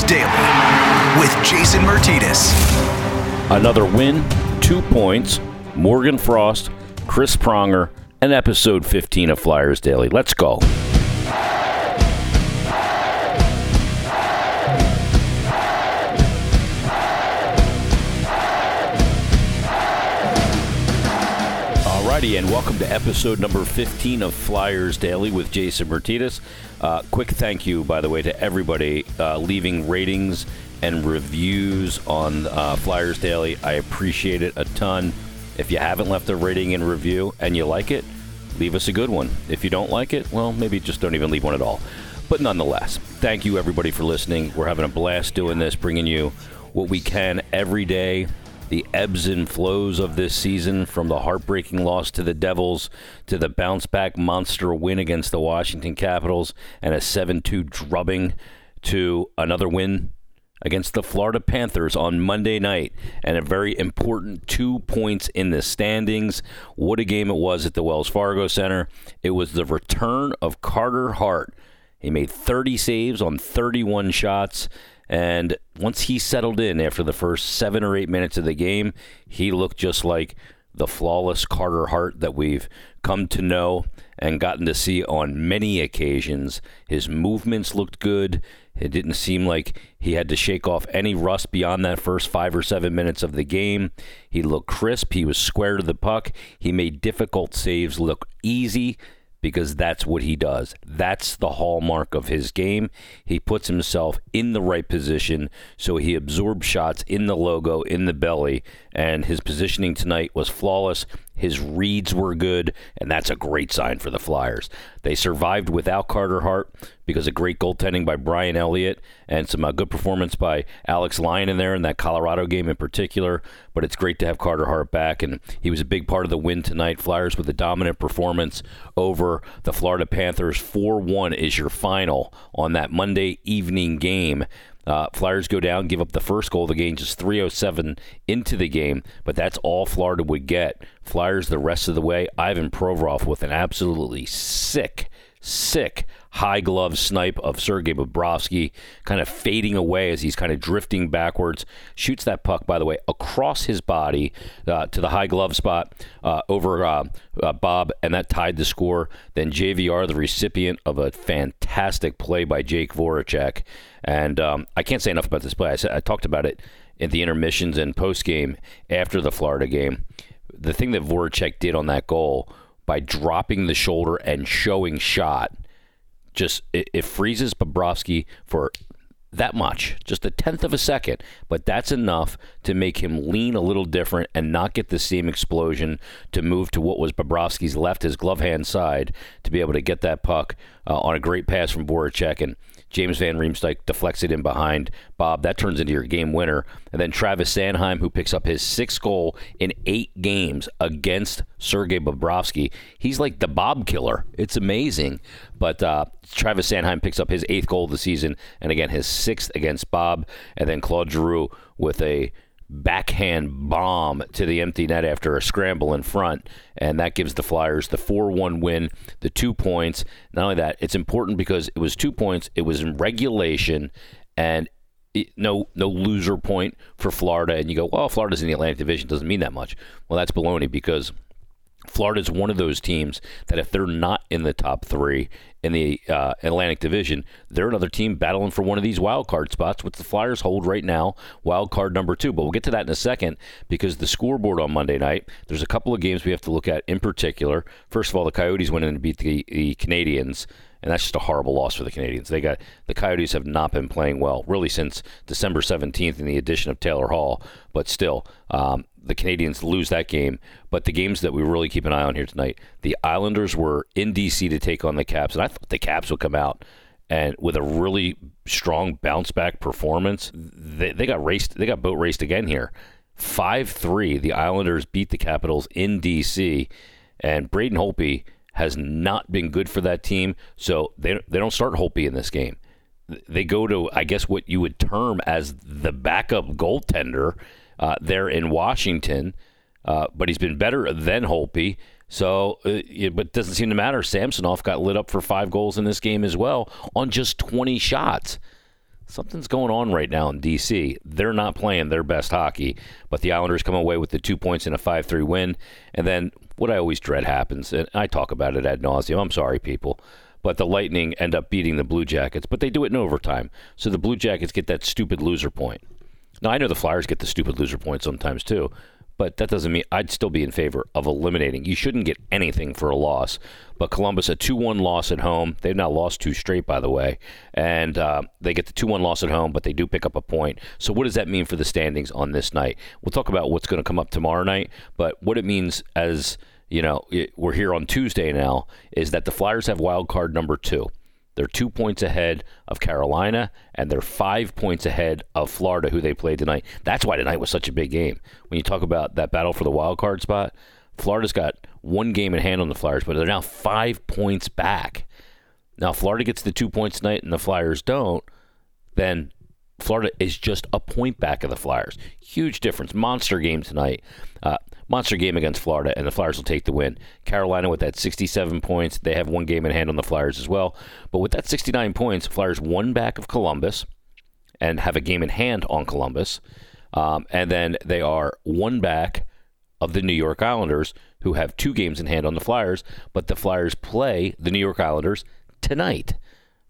Daily with Jason Myrtetus. Another win, two points, Morgan Frost, Chris Pronger, and episode 15 of Flyers Daily. Let's go. And welcome to episode number 15 of Flyers Daily with Jason Myrtetus. Uh, quick thank you, by the way, to everybody uh, leaving ratings and reviews on uh, Flyers Daily. I appreciate it a ton. If you haven't left a rating and review and you like it, leave us a good one. If you don't like it, well, maybe just don't even leave one at all. But nonetheless, thank you everybody for listening. We're having a blast doing this, bringing you what we can every day. The ebbs and flows of this season, from the heartbreaking loss to the Devils to the bounce back monster win against the Washington Capitals and a 7 2 drubbing to another win against the Florida Panthers on Monday night and a very important two points in the standings. What a game it was at the Wells Fargo Center. It was the return of Carter Hart. He made 30 saves on 31 shots. And once he settled in after the first seven or eight minutes of the game, he looked just like the flawless Carter Hart that we've come to know and gotten to see on many occasions. His movements looked good. It didn't seem like he had to shake off any rust beyond that first five or seven minutes of the game. He looked crisp. He was square to the puck. He made difficult saves look easy because that's what he does. That's the hallmark of his game. He puts himself in the right position so he absorbs shots in the logo, in the belly, and his positioning tonight was flawless. His reads were good, and that's a great sign for the Flyers. They survived without Carter Hart because of great goaltending by Brian Elliott and some uh, good performance by Alex Lyon in there in that Colorado game in particular. But it's great to have Carter Hart back, and he was a big part of the win tonight. Flyers with a dominant performance over the Florida Panthers. 4 1 is your final on that Monday evening game. Uh, Flyers go down, give up the first goal of the game, just 307 into the game, but that's all Florida would get. Flyers the rest of the way. Ivan Provorov with an absolutely sick, sick high glove snipe of Sergei Bobrovsky, kind of fading away as he's kind of drifting backwards. Shoots that puck, by the way, across his body uh, to the high glove spot uh, over uh, uh Bob, and that tied the score. Then JVR, the recipient of a fantastic play by Jake Voracek. And um, I can't say enough about this play. I, said, I talked about it in the intermissions and post game after the Florida game. The thing that Voracek did on that goal by dropping the shoulder and showing shot just it, it freezes Bobrovsky for that much, just a tenth of a second, but that's enough to make him lean a little different and not get the same explosion to move to what was Bobrovsky's left, his glove hand side, to be able to get that puck uh, on a great pass from Voracek. And James Van Riemsdyk deflects it in behind Bob. That turns into your game winner. And then Travis Sanheim, who picks up his sixth goal in eight games against Sergei Bobrovsky. He's like the Bob killer. It's amazing. But uh, Travis Sanheim picks up his eighth goal of the season, and again his sixth against Bob. And then Claude Giroux with a backhand bomb to the empty net after a scramble in front, and that gives the Flyers the 4 1 win, the two points. Not only that, it's important because it was two points, it was in regulation, and it, no no loser point for Florida. And you go, well, Florida's in the Atlantic Division, doesn't mean that much. Well, that's baloney because Florida is one of those teams that if they're not in the top three in the uh, Atlantic Division, they're another team battling for one of these wild card spots, which the Flyers hold right now, wild card number two. But we'll get to that in a second because the scoreboard on Monday night, there's a couple of games we have to look at in particular. First of all, the Coyotes went in and beat the, the Canadiens and that's just a horrible loss for the Canadiens. They got the Coyotes have not been playing well really since December 17th in the addition of Taylor Hall, but still, um, the Canadiens lose that game. But the games that we really keep an eye on here tonight, the Islanders were in DC to take on the Caps, and I thought the Caps would come out and with a really strong bounce back performance. They, they got raced. They got boat raced again here. Five three. The Islanders beat the Capitals in DC, and Braden Holtby has not been good for that team. So they they don't start Holtby in this game. They go to I guess what you would term as the backup goaltender uh, there in Washington, uh, but he's been better than Holtby. So, uh, but it doesn't seem to matter. Samsonov got lit up for five goals in this game as well on just 20 shots. something's going on right now in D.C. They're not playing their best hockey, but the Islanders come away with the two points in a 5 3 win. And then what I always dread happens, and I talk about it ad nauseum. I'm sorry, people. But the Lightning end up beating the Blue Jackets, but they do it in overtime. So the Blue Jackets get that stupid loser point. Now, I know the Flyers get the stupid loser point sometimes too, but that doesn't mean I'd still be in favor of eliminating. You shouldn't get anything for a loss. But Columbus, a 2 1 loss at home. They've now lost two straight, by the way. And uh, they get the 2 1 loss at home, but they do pick up a point. So, what does that mean for the standings on this night? We'll talk about what's going to come up tomorrow night, but what it means as, you know, it, we're here on Tuesday now is that the Flyers have wild card number two. They're two points ahead of Carolina, and they're five points ahead of Florida, who they played tonight. That's why tonight was such a big game. When you talk about that battle for the wild card spot, Florida's got one game in hand on the Flyers, but they're now five points back. Now, Florida gets the two points tonight, and the Flyers don't. Then Florida is just a point back of the Flyers. Huge difference. Monster game tonight. Uh, monster game against Florida, and the Flyers will take the win. Carolina with that 67 points, they have one game in hand on the Flyers as well. But with that 69 points, Flyers one back of Columbus and have a game in hand on Columbus. Um, and then they are one back of the New York Islanders, who have two games in hand on the Flyers, but the Flyers play the New York Islanders tonight.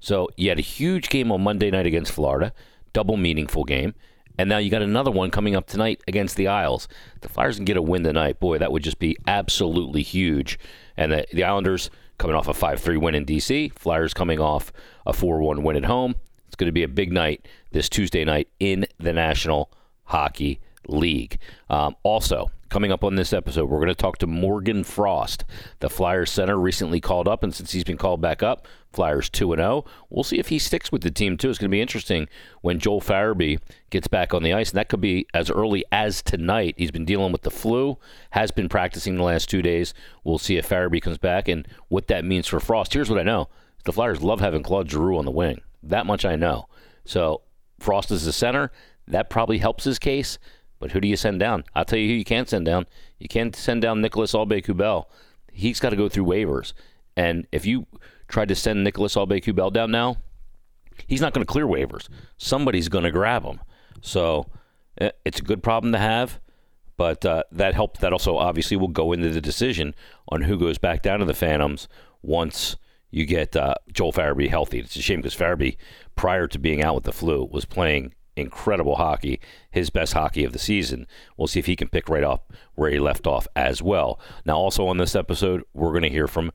So you had a huge game on Monday night against Florida, double meaningful game. And now you got another one coming up tonight against the Isles. The Flyers can get a win tonight. Boy, that would just be absolutely huge. And the, the Islanders coming off a 5 3 win in D.C., Flyers coming off a 4 1 win at home. It's going to be a big night this Tuesday night in the National Hockey League. Um, also, coming up on this episode, we're going to talk to Morgan Frost. The Flyers center recently called up, and since he's been called back up, Flyers 2 0. We'll see if he sticks with the team, too. It's going to be interesting when Joel Farabee gets back on the ice, and that could be as early as tonight. He's been dealing with the flu, has been practicing the last two days. We'll see if Farabee comes back and what that means for Frost. Here's what I know the Flyers love having Claude Giroux on the wing. That much I know. So, Frost is the center. That probably helps his case. But who do you send down? I'll tell you who you can't send down. You can't send down Nicolas Aube-Kubel. He's got to go through waivers. And if you tried to send Nicolas Aube-Kubel down now, he's not going to clear waivers. Somebody's going to grab him. So eh, it's a good problem to have. But uh, that help that also obviously will go into the decision on who goes back down to the Phantoms once you get uh, Joel Farabee healthy. It's a shame because Farabee, prior to being out with the flu, was playing incredible hockey, his best hockey of the season. We'll see if he can pick right up where he left off as well. Now, also on this episode, we're going to hear from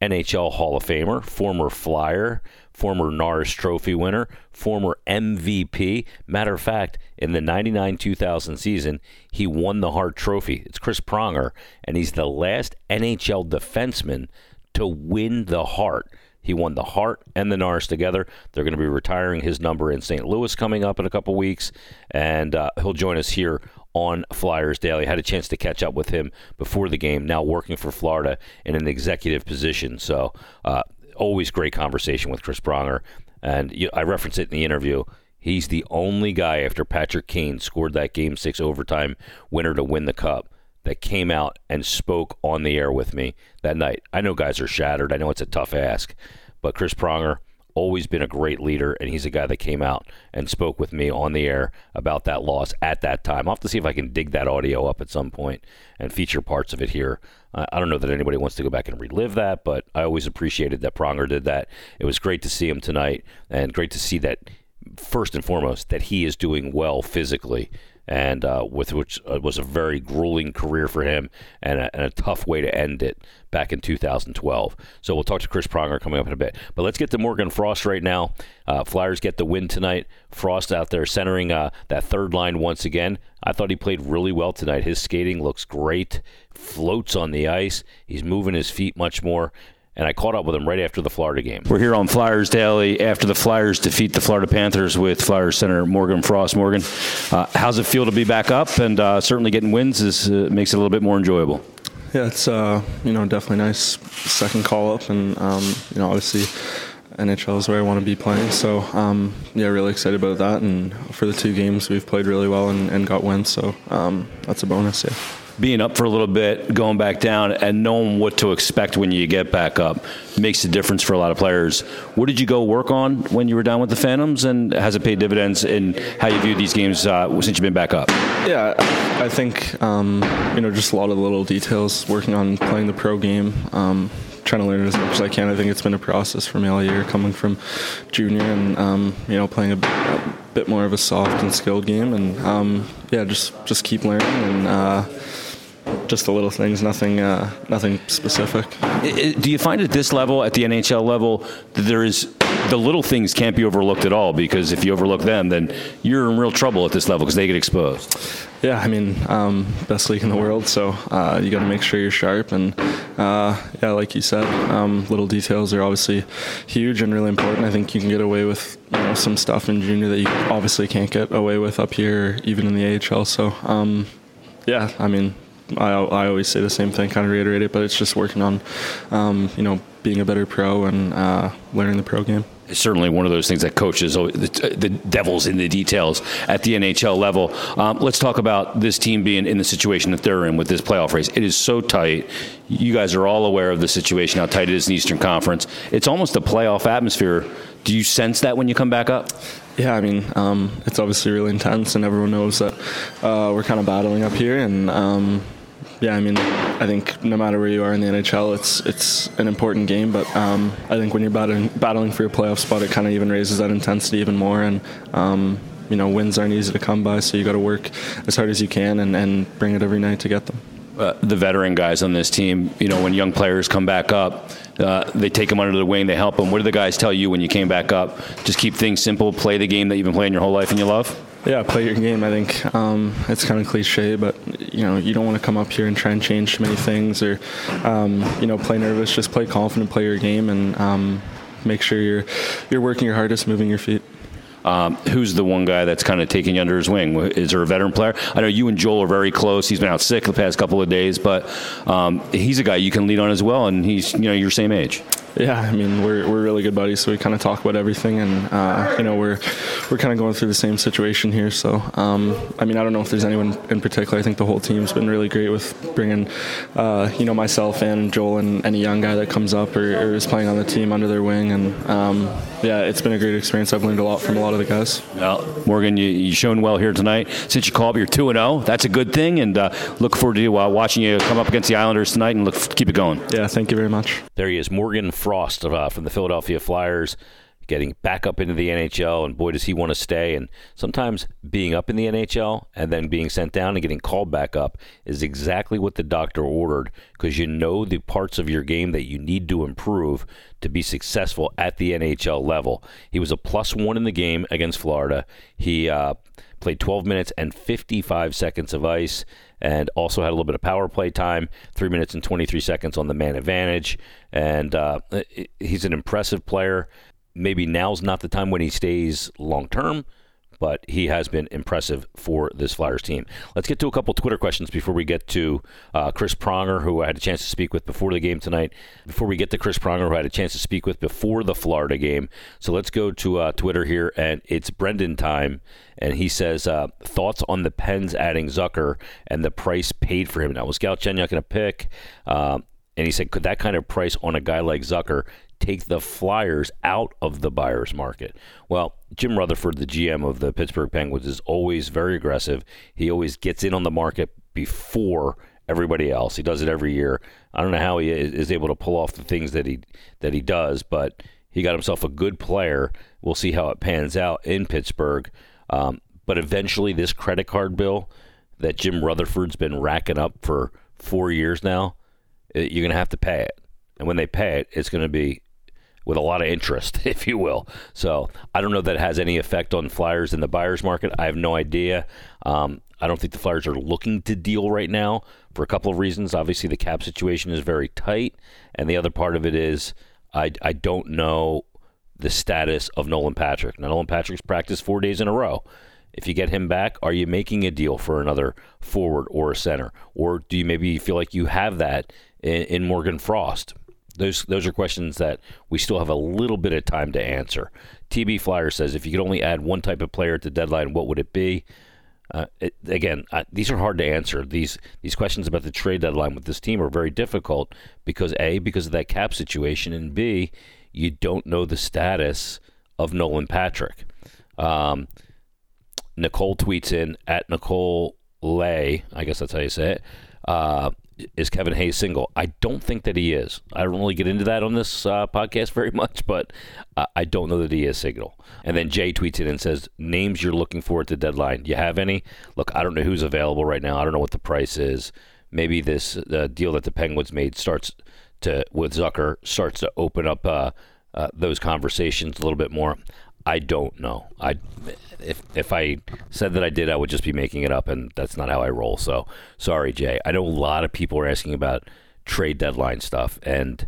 NHL Hall of Famer, former Flyer, former Norris Trophy winner, former MVP. Matter of fact, in the 99 2000 season, he won the Hart Trophy. It's Chris Pronger, and he's the last NHL defenseman to win the Hart. He won the Hart and the Norris together. They're going to be retiring his number in St. Louis coming up in a couple weeks, and uh, he'll join us here on Flyers Daily. Had a chance to catch up with him before the game. Now working for Florida in an executive position, so uh, always great conversation with Chris Pronger. And you, I reference it in the interview. He's the only guy after Patrick Kane scored that Game Six overtime winner to win the Cup that came out and spoke on the air with me that night. I know guys are shattered. I know it's a tough ask, but Chris Pronger always been a great leader, and he's a guy that came out and spoke with me on the air about that loss at that time. I'll have to see if I can dig that audio up at some point and feature parts of it here. I don't know that anybody wants to go back and relive that, but I always appreciated that Pronger did that. It was great to see him tonight, and great to see that first and foremost that he is doing well physically and uh, with which uh, was a very grueling career for him and a, and a, tough way to end it back in 2012. So we'll talk to Chris Pronger coming up in a bit. But let's get to Morgan Frost right now. Uh, Flyers get the win tonight. Frost out there centering uh, that third line once again. I thought he played really well tonight. His skating looks great, floats on the ice. He's moving his feet much more and I caught up with him right after the Florida game. We're here on Flyers Daily after the Flyers defeat the Florida Panthers with Flyers center Morgan Frost. Morgan, uh, how's it feel to be back up? And uh, certainly getting wins is, uh, makes it a little bit more enjoyable. Yeah, it's uh, you know definitely nice second call up, and um, you know obviously NHL is where I want to be playing. So um, yeah, really excited about that. And for the two games, we've played really well and, and got wins. So um, that's a bonus. Yeah. Being up for a little bit, going back down, and knowing what to expect when you get back up makes a difference for a lot of players. What did you go work on when you were down with the Phantoms, and has it paid dividends in how you view these games uh, since you've been back up? Yeah, I think um, you know just a lot of little details. Working on playing the pro game. Um, trying to learn as much as I can. I think it's been a process for me all year, coming from junior and um, you know playing a, a, bit more of a soft and skilled game, and um, yeah, just just keep learning and. Uh, just the little things, nothing, uh, nothing specific. Do you find at this level, at the NHL level, that there is the little things can't be overlooked at all? Because if you overlook them, then you're in real trouble at this level because they get exposed. Yeah, I mean, um, best league in the world, so uh, you got to make sure you're sharp. And uh, yeah, like you said, um, little details are obviously huge and really important. I think you can get away with you know, some stuff in junior that you obviously can't get away with up here, even in the AHL. So um, yeah, I mean, I, I always say the same thing, kind of reiterate it, but it's just working on, um, you know, being a better pro and uh, learning the pro game It's certainly one of those things that coaches the, the devil's in the details at the NHL level. Um, let's talk about this team being in the situation that they're in with this playoff race. It is so tight. You guys are all aware of the situation, how tight it is in the Eastern Conference. It's almost a playoff atmosphere. Do you sense that when you come back up? Yeah, I mean, um, it's obviously really intense, and everyone knows that uh, we're kind of battling up here, and um, yeah, I mean, I think no matter where you are in the NHL, it's it's an important game. But um, I think when you're battling battling for your playoff spot, it kind of even raises that intensity even more. And um, you know, wins aren't easy to come by, so you got to work as hard as you can and, and bring it every night to get them. Uh, the veteran guys on this team, you know, when young players come back up, uh, they take them under the wing, they help them. What do the guys tell you when you came back up? Just keep things simple, play the game that you've been playing your whole life and you love. Yeah, play your game. I think um, it's kind of cliche, but you know you don't want to come up here and try and change too many things or um, you know play nervous. Just play confident, play your game, and um, make sure you're you're working your hardest, moving your feet. Um, who's the one guy that's kind of taking you under his wing? Is there a veteran player? I know you and Joel are very close. He's been out sick the past couple of days, but um, he's a guy you can lean on as well, and he's you know your same age. Yeah, I mean we're we're really good buddies, so we kind of talk about everything, and uh, you know we're we're kind of going through the same situation here. So um, I mean I don't know if there's anyone in particular. I think the whole team's been really great with bringing uh, you know myself and Joel and any young guy that comes up or, or is playing on the team under their wing, and um, yeah, it's been a great experience. I've learned a lot from a lot of the guys. Well, Morgan, you you shown well here tonight. Since you called, you're two and zero. That's a good thing, and uh, look forward to uh, watching you come up against the Islanders tonight and look keep it going. Yeah, thank you very much. There he is, Morgan Frost uh, from the Philadelphia Flyers, getting back up into the NHL, and boy, does he want to stay. And sometimes being up in the NHL and then being sent down and getting called back up is exactly what the doctor ordered because you know the parts of your game that you need to improve to be successful at the NHL level. He was a plus one in the game against Florida. He uh, played 12 minutes and 55 seconds of ice and also had a little bit of power play time, three minutes and 23 seconds on the man advantage. And uh, he's an impressive player. Maybe now's not the time when he stays long term, but he has been impressive for this Flyers team. Let's get to a couple Twitter questions before we get to uh, Chris Pronger, who I had a chance to speak with before the game tonight. Before we get to Chris Pronger, who I had a chance to speak with before the Florida game. So let's go to uh, Twitter here, and it's Brendan time. And he says, uh, thoughts on the Pens adding Zucker and the price paid for him. Now, was Galchenyuk going to pick? Uh, and he said, could that kind of price on a guy like Zucker take the Flyers out of the buyer's market? Well, Jim Rutherford, the GM of the Pittsburgh Penguins, is always very aggressive. He always gets in on the market before everybody else. He does it every year. I don't know how he is able to pull off the things that he that he does, but he got himself a good player. We'll see how it pans out in Pittsburgh. Um, but eventually, this credit card bill that Jim Rutherford's been racking up for four years now, it, you're going to have to pay it. And when they pay it, it's going to be with a lot of interest, if you will. So I don't know that it has any effect on Flyers in the buyer's market. I have no idea. Um, I don't think the Flyers are looking to deal right now for a couple of reasons. Obviously, the cap situation is very tight, and the other part of it is I, I don't know the status of Nolan Patrick. Now, Nolan Patrick's practiced four days in a row. If you get him back, are you making a deal for another forward or a center, or do you maybe feel like you have that in, in Morgan Frost? Those those are questions that we still have a little bit of time to answer. TB Flyer says if you could only add one type of player at the deadline, what would it be? Uh, it, again, uh, these are hard to answer. These these questions about the trade deadline with this team are very difficult because a because of that cap situation, and b you don't know the status of Nolan Patrick. Um, Nicole tweets in at Nicole Lay, I guess that's how you say it. Uh, is Kevin Hayes single? I don't think that he is. I don't really get into that on this uh, podcast very much, but uh, I don't know that he is single. And then Jay tweets in and says, Names you're looking for at the deadline. You have any? Look, I don't know who's available right now. I don't know what the price is. Maybe this uh, deal that the Penguins made starts to, with Zucker, starts to open up uh, uh, those conversations a little bit more. I don't know. I if if I said that I did, I would just be making it up, and that's not how I roll. So sorry, Jay. I know a lot of people are asking about trade deadline stuff, and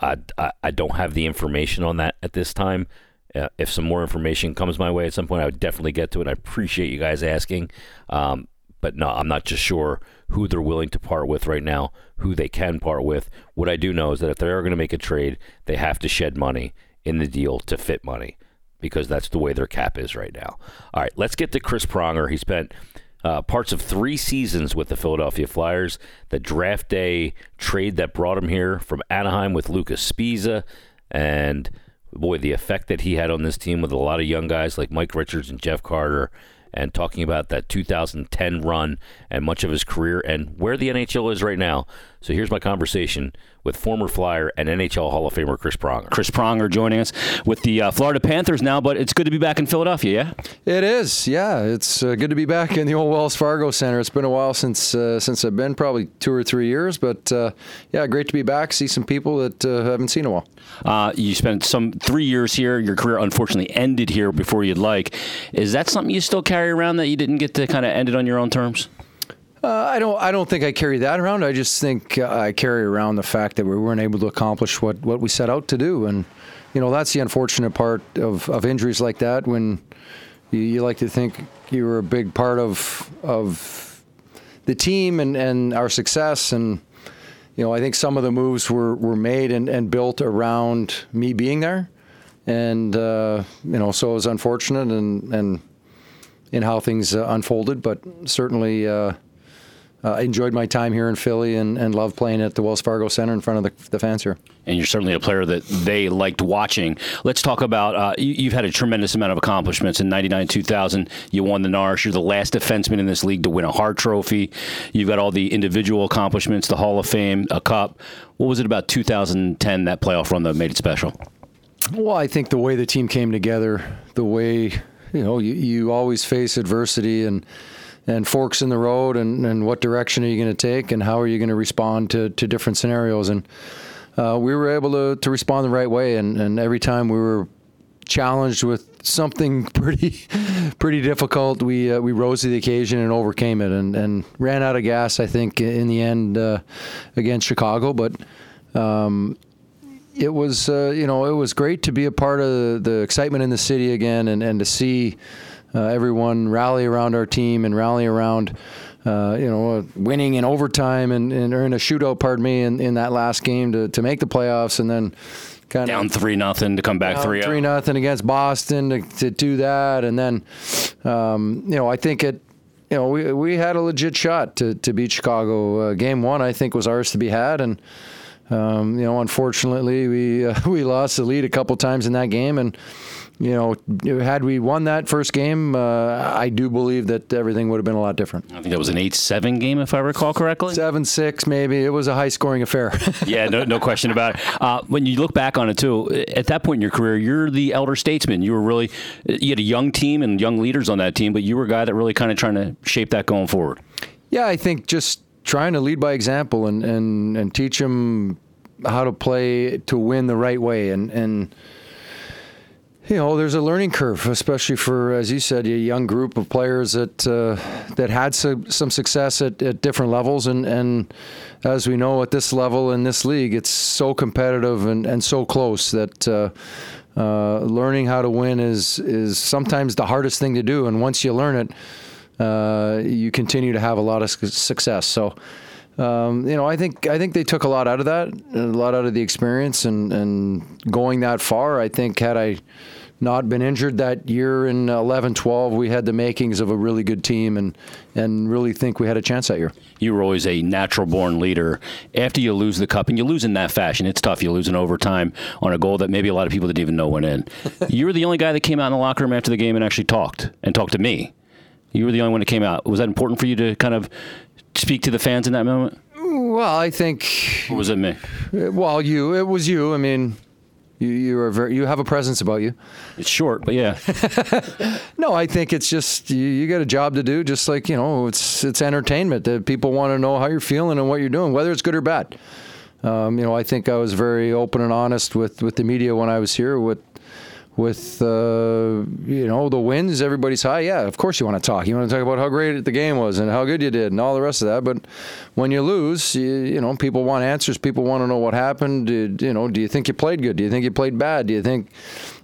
I I, I don't have the information on that at this time. Uh, if some more information comes my way at some point, I would definitely get to it. I appreciate you guys asking, um, but no, I'm not just sure who they're willing to part with right now, who they can part with. What I do know is that if they are going to make a trade, they have to shed money in the deal to fit money because that's the way their cap is right now. All right, let's get to Chris Pronger. He spent uh, parts of three seasons with the Philadelphia Flyers. The draft day trade that brought him here from Anaheim with Lucas Sbisa, and boy, the effect that he had on this team with a lot of young guys like Mike Richards and Jeff Carter and talking about that 2010 run and much of his career and where the NHL is right now. So here's my conversation with former Flyer and NHL Hall of Famer Chris Pronger. Chris Pronger joining us with the uh, Florida Panthers now, but it's good to be back in Philadelphia, yeah? It is, yeah. It's uh, good to be back in the old Wells Fargo Center. It's been a while since uh, since I've been, probably two or three years, but uh, yeah, great to be back, see some people that uh, haven't seen in a while. Uh, you spent some three years here. Your career unfortunately ended here before you'd like. Is that something you still carry around that you didn't get to kind of end it on your own terms? Uh, I don't. I don't think I carry that around. I just think uh, I carry around the fact that we weren't able to accomplish what, what we set out to do, and you know that's the unfortunate part of, of injuries like that. When you, you like to think you were a big part of of the team and, and our success, and you know I think some of the moves were, were made and, and built around me being there, and uh, you know so it was unfortunate and and in how things uh, unfolded, but certainly uh, uh, enjoyed my time here in Philly and, and love playing at the Wells Fargo Center in front of the, the fans here. And you're certainly a player that they liked watching. Let's talk about uh, you, have had a tremendous amount of accomplishments. In 99 2000, you won the Norris. You're the last defenseman in this league to win a Hart Trophy. You've got all the individual accomplishments, the Hall of Fame, a cup. What was it about 2010, that playoff run that made it special? Well, I think the way the team came together, the way, you know, you, you always face adversity and and forks in the road and, and what direction are you going to take and how are you going to respond to, to different scenarios? And uh, we were able to, to respond the right way and, and every time we were challenged with something pretty pretty difficult we uh, we rose to the occasion and overcame it and, and ran out of gas I think in the end uh, against Chicago. But um, it was uh, you know it was great to be a part of the, excitement in the city again and, and to see everyone rally around our team and rally around. Uh, you know, uh, winning in overtime and, and or in a shootout, pardon me, in, in that last game to, to make the playoffs, and then kind of down three nothing to come back three three nothing against Boston to, to do that, and then um, you know I think it you know we we had a legit shot to to beat Chicago. Uh, game one I think was ours to be had, and um, you know unfortunately we uh, we lost the lead a couple times in that game, and you know, had we won that first game, uh, I do believe that everything would have been a lot different. I think that was an eight-seven game, if I recall correctly. Seven-six, maybe. It was a high-scoring affair. yeah, no, no question about it. Uh, when you look back on it too, at that point in your career, you're the elder statesman. You were really, you had a young team and young leaders on that team, but you were a guy that really kind of trying to shape that going forward. Yeah, I think just trying to lead by example and and and teach them how to play to win the right way. And and you know, there's a learning curve, especially for, as you said, a young group of players that uh, that had some, some success at, at different levels, and, and as we know, at this level in this league, it's so competitive and, and so close that uh, uh, learning how to win is is sometimes the hardest thing to do, and once you learn it, uh, you continue to have a lot of success. So. Um, you know, I think I think they took a lot out of that, a lot out of the experience, and, and going that far. I think had I not been injured that year in 11 12, we had the makings of a really good team and, and really think we had a chance that year. You were always a natural born leader. After you lose the cup, and you lose in that fashion, it's tough. You lose in overtime on a goal that maybe a lot of people didn't even know went in. you were the only guy that came out in the locker room after the game and actually talked and talked to me. You were the only one that came out. Was that important for you to kind of speak to the fans in that moment? Well, I think. Or was it me? Well, you. It was you. I mean, you you are very you have a presence about you. It's short, but yeah. no, I think it's just you, you, got a job to do. Just like you know, it's it's entertainment. That people want to know how you're feeling and what you're doing, whether it's good or bad. Um, you know, I think I was very open and honest with with the media when I was here. With with uh, you know the wins, everybody's high. Yeah, of course you want to talk. You want to talk about how great the game was and how good you did and all the rest of that. But when you lose, you, you know people want answers. People want to know what happened. Did, you know, do you think you played good? Do you think you played bad? Do you think,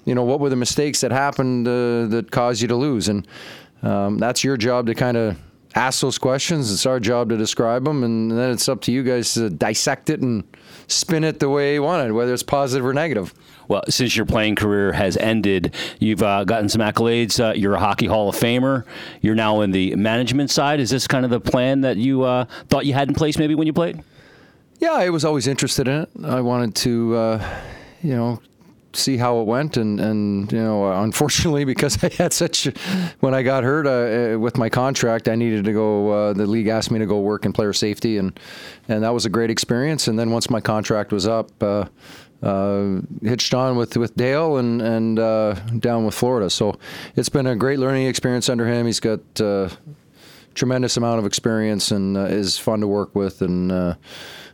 you know, what were the mistakes that happened uh, that caused you to lose? And um, that's your job to kind of ask those questions. It's our job to describe them, and then it's up to you guys to dissect it and spin it the way you want it, whether it's positive or negative. Well, since your playing career has ended, you've uh, gotten some accolades. Uh, you're a Hockey Hall of Famer. You're now in the management side. Is this kind of the plan that you uh, thought you had in place maybe when you played? Yeah, I was always interested in it. I wanted to, uh, you know, see how it went and and you know unfortunately because I had such when I got hurt uh, uh, with my contract I needed to go uh, the league asked me to go work in player safety and and that was a great experience and then once my contract was up uh, uh, hitched on with with Dale and and uh, down with Florida. So it's been a great learning experience under him. He's got uh, tremendous amount of experience and uh, is fun to work with and.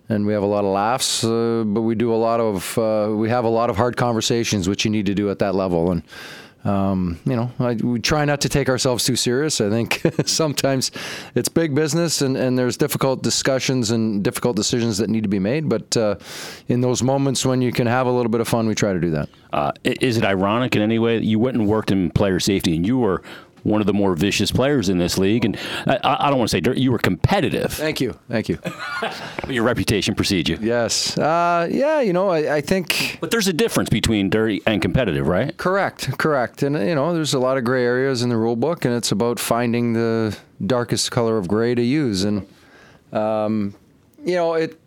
Uh, and we have a lot of laughs, uh, but we do a lot of we have a lot of hard conversations, which you need to do at that level. And um, you know, I, we try not to take ourselves too serious. I think sometimes it's big business and, and there's difficult discussions and difficult decisions that need to be made. But uh, in those moments when you can have a little bit of fun, we try to do that. Uh, is it ironic in any way that you went and worked in player safety and you were one of the more vicious players in this league. And I, I don't want to say you were competitive. Thank you, thank you. Your reputation precedes you. Yes, uh, yeah. You know, I, I, think. But there's a difference between dirty and competitive, right? Correct, correct. And you know, there's a lot of gray areas in the rule book, and it's about finding the darkest color of gray to use. And um, you know, it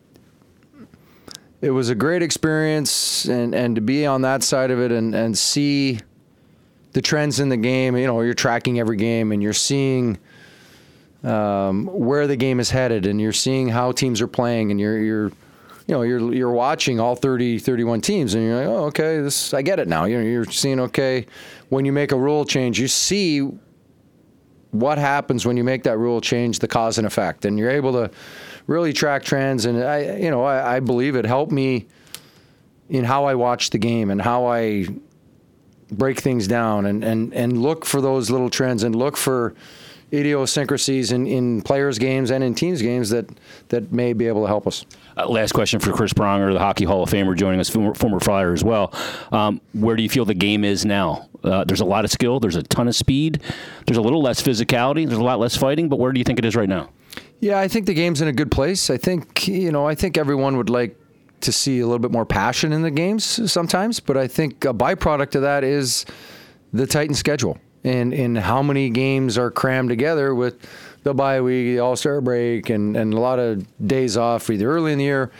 it was a great experience, and and to be on that side of it and and see the trends in the game. You know, you're tracking every game and you're seeing um, where the game is headed, and you're seeing how teams are playing, and you're you're you know you're you're watching all 30 31 teams and you're like oh okay this I get it now you're, you're seeing okay when you make a rule change you see what happens when you make that rule change the cause and effect and you're able to really track trends and I you know I, I believe it helped me in how I watch the game and how I break things down and, and, and look for those little trends and look for idiosyncrasies in, in players' games and in teams' games that, that may be able to help us. Uh, last question for Chris Pronger, the Hockey Hall of Famer, joining us, former, former Flyer as well. Um, where do you feel the game is now? Uh, there's a lot of skill, there's a ton of speed, there's a little less physicality, there's a lot less fighting, but where do you think it is right now? Yeah, I think the game's in a good place. I think you know, I think everyone would like to see a little bit more passion in the games sometimes. But I think a byproduct of that is the Titan schedule and, and how many games are crammed together with the bye week, the All Star break, and, and a lot of days off either early in the year.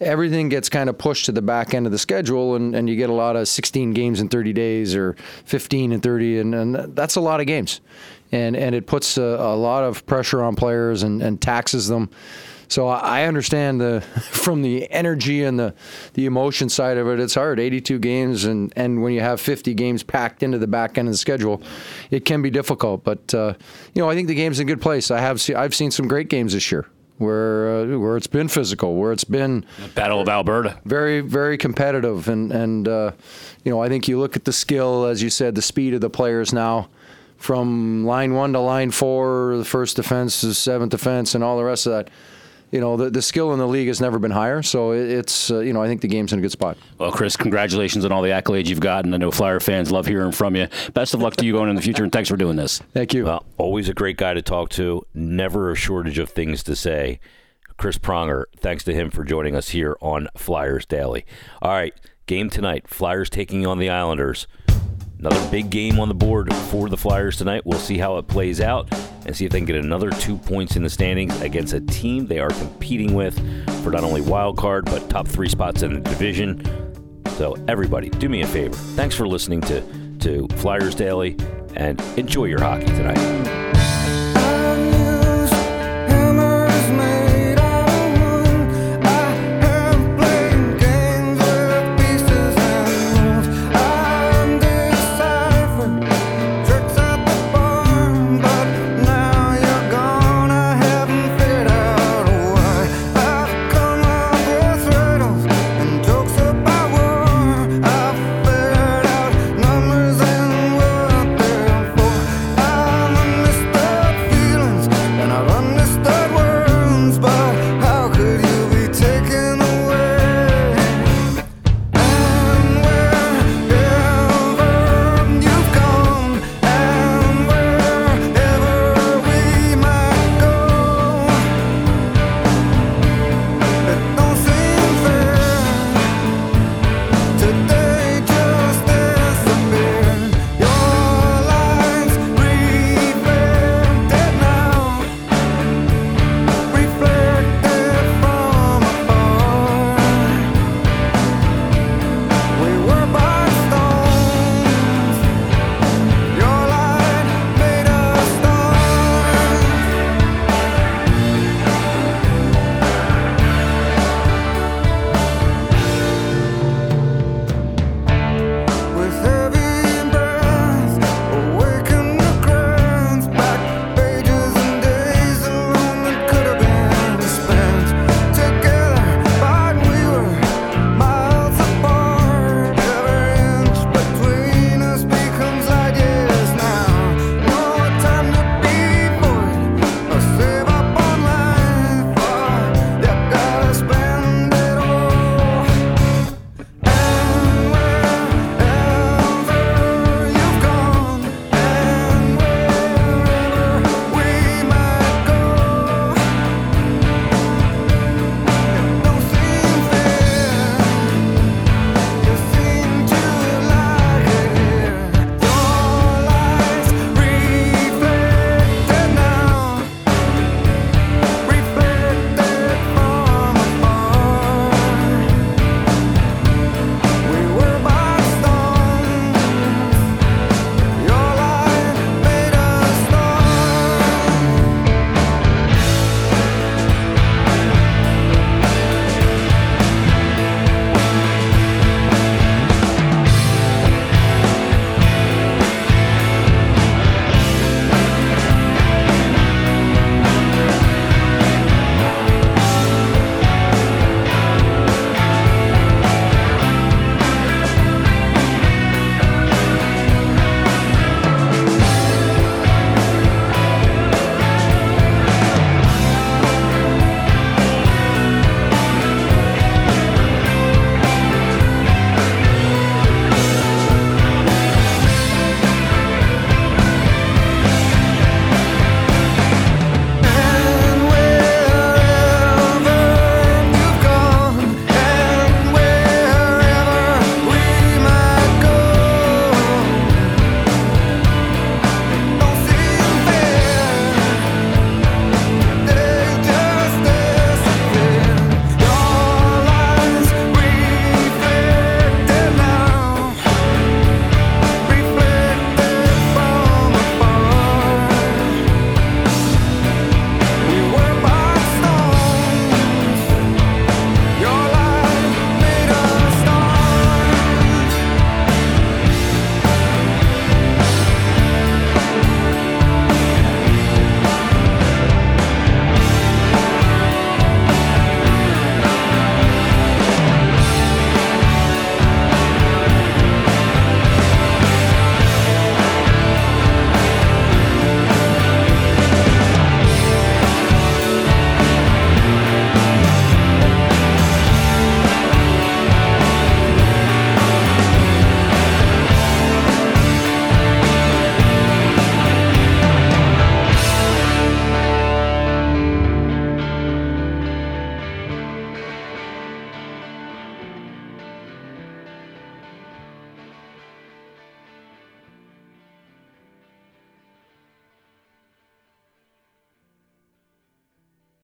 Everything gets kind of pushed to the back end of the schedule, and, and you get a lot of 16 games in 30 days or 15 and 30, and, and that's a lot of games. And, and it puts a, a lot of pressure on players and, and taxes them. So I understand the from the energy and the the emotion side of it. It's hard. 82 games, and and when you have 50 games packed into the back end of the schedule, it can be difficult. But uh, you know, I think the game's in good place. I have see, I've seen some great games this year where uh, where it's been physical, where it's been Battle of Alberta, very very competitive, and and uh, you know I think you look at the skill, as you said, the speed of the players now, from line one to line four, the first defense the seventh defense, and all the rest of that you know, the, the skill in the league has never been higher. So it's, uh, you know, I think the game's in a good spot. Well, Chris, congratulations on all the accolades you've gotten. I know Flyer fans love hearing from you. Best of luck to you going in the future, and thanks for doing this. Thank you. Well, always a great guy to talk to. Never a shortage of things to say. Chris Pronger, thanks to him for joining us here on Flyers Daily. All right, game tonight. Flyers taking on the Islanders. Another big game on the board for the Flyers tonight. We'll see how it plays out and see if they can get another two points in the standings against a team they are competing with for not only wild card but top three spots in the division. So everybody, do me a favor. Thanks for listening to to Flyers Daily and enjoy your hockey tonight.